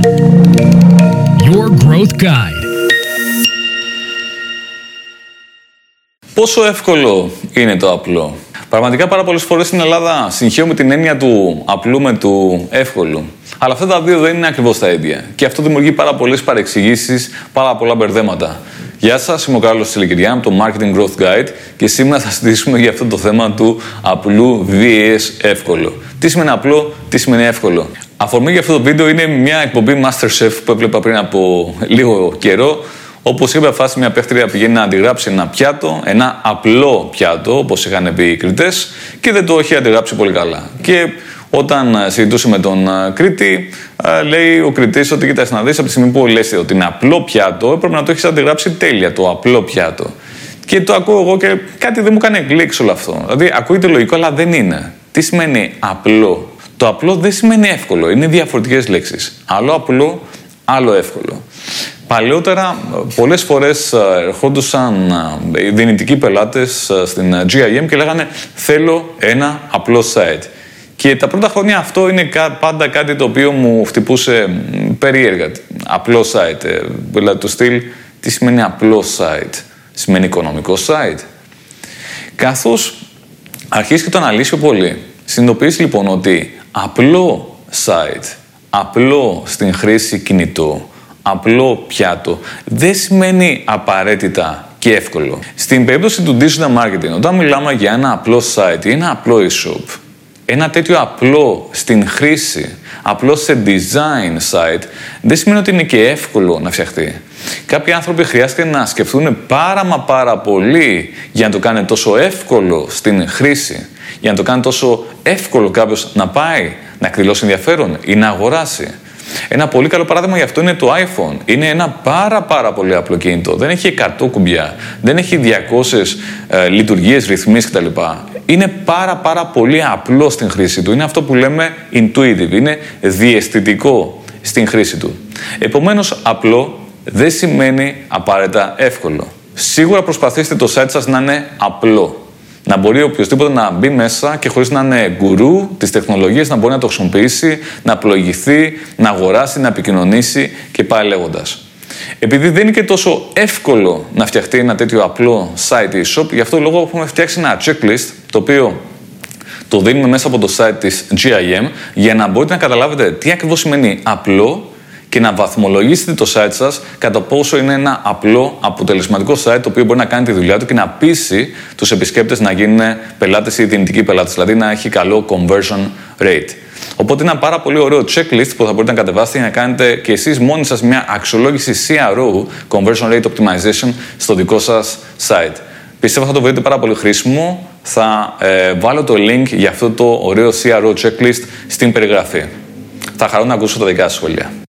Your Growth Guide. Πόσο εύκολο είναι το απλό; Πραγματικά πάρα πολλές φορές στην Ελλάδα συγχαίουμε την έννοια του απλού με του εύκολου. Αλλά αυτά τα δύο δεν είναι ακριβώς τα ίδια. Και αυτό δημιουργεί πάρα πολλές παρεξηγήσεις, πάρα πολλά μπερδέματα. Γεια σας, είμαι ο Κάρλος Τηλεκυριά από το Marketing Growth Guide και σήμερα θα συζητήσουμε για αυτό το θέμα του απλού VS εύκολο. Τι σημαίνει απλό, τι σημαίνει εύκολο; Αφορμή για αυτό το βίντεο είναι μια εκπομπή Masterchef που έβλεπα πριν από λίγο καιρό Όπως είπε, φάση μια παίχτρια πηγαίνει να αντιγράψει ένα πιάτο, ένα απλό πιάτο, όπως είχαν πει οι κριτές, και δεν το έχει αντιγράψει πολύ καλά. Και όταν συζητούσε με τον Κρήτη, λέει ο κριτή ότι κοίταξε να δεις από τη στιγμή που λες ότι είναι απλό πιάτο, έπρεπε να το έχεις αντιγράψει τέλεια, το απλό πιάτο. Και το ακούω εγώ και κάτι δεν μου κάνει κλικ όλο αυτό. Δηλαδή, ακούγεται λογικό, αλλά δεν είναι. Τι σημαίνει απλό. Το απλό δεν σημαίνει εύκολο. Είναι διαφορετικές λέξεις. Άλλο απλό, άλλο εύκολο. Παλαιότερα, πολλές φορές ε, ερχόντουσαν ε, οι δυνητικοί πελάτες ε, στην GIM και λέγανε «Θέλω ένα απλό site». Και τα πρώτα χρόνια αυτό είναι πάντα κάτι το οποίο μου χτυπούσε περίεργα. Απλό site. Δηλαδή το στυλ, τι σημαίνει απλό site; Σημαίνει οικονομικό site. Καθώς αρχίσει και το αναλύσει πολύ, συνειδητοποιήσει λοιπόν ότι απλό site, απλό στην χρήση κινητού, απλό πιάτο δεν σημαίνει απαραίτητα και εύκολο. Στην περίπτωση του digital marketing, όταν μιλάμε για ένα απλό site ή ένα απλό e-shop, ένα τέτοιο απλό στην χρήση, απλό σε design site, δεν σημαίνει ότι είναι και εύκολο να φτιαχτεί. Κάποιοι άνθρωποι χρειάζεται να σκεφτούν πάρα μα πάρα πολύ για να το κάνει τόσο εύκολο στην χρήση, για να το κάνει τόσο εύκολο κάποιος να πάει να εκδηλώσει ενδιαφέρον ή να αγοράσει. Ένα πολύ καλό παράδειγμα γι' αυτό είναι το iPhone. Είναι ένα πάρα πάρα πολύ απλό κινητό. Δεν έχει 100 κουμπιά, δεν έχει 200 ε, λειτουργίες, ρυθμίσεις κτλ. Είναι πάρα πάρα πολύ απλό στην χρήση του. Είναι αυτό που λέμε intuitive, είναι διαισθητικό στην χρήση του. Επομένως, απλό δεν σημαίνει απαραίτητα εύκολο. Σίγουρα προσπαθήστε το site σας να είναι απλό να μπορεί οποιοδήποτε να μπει μέσα και χωρίς να είναι γκουρού της τεχνολογίας να μπορεί να το χρησιμοποιήσει, να πλοηγηθεί, να αγοράσει, να επικοινωνήσει και πάει λέγοντας. Επειδή δεν είναι και τόσο εύκολο να φτιαχτεί ένα τέτοιο απλό site ή shop, γι' αυτό το λόγο έχουμε φτιάξει ένα checklist το οποίο το δίνουμε μέσα από το site της GIM για να μπορείτε να καταλάβετε τι ακριβώς σημαίνει απλό και να βαθμολογήσετε το site σας κατά πόσο είναι ένα απλό, αποτελεσματικό site το οποίο μπορεί να κάνει τη δουλειά του και να πείσει τους επισκέπτες να γίνουν πελάτες ή δυνητικοί πελάτες, δηλαδή να έχει καλό conversion rate. Οπότε είναι ένα πάρα πολύ ωραίο checklist που θα μπορείτε να κατεβάσετε για να κάνετε και εσείς μόνοι σας μια αξιολόγηση CRO, Conversion Rate Optimization, στο δικό σας site. Πιστεύω θα το βρείτε πάρα πολύ χρήσιμο. Θα ε, βάλω το link για αυτό το ωραίο CRO checklist στην περιγραφή. Θα χαρώ να ακούσω τα δικά σας σχόλια.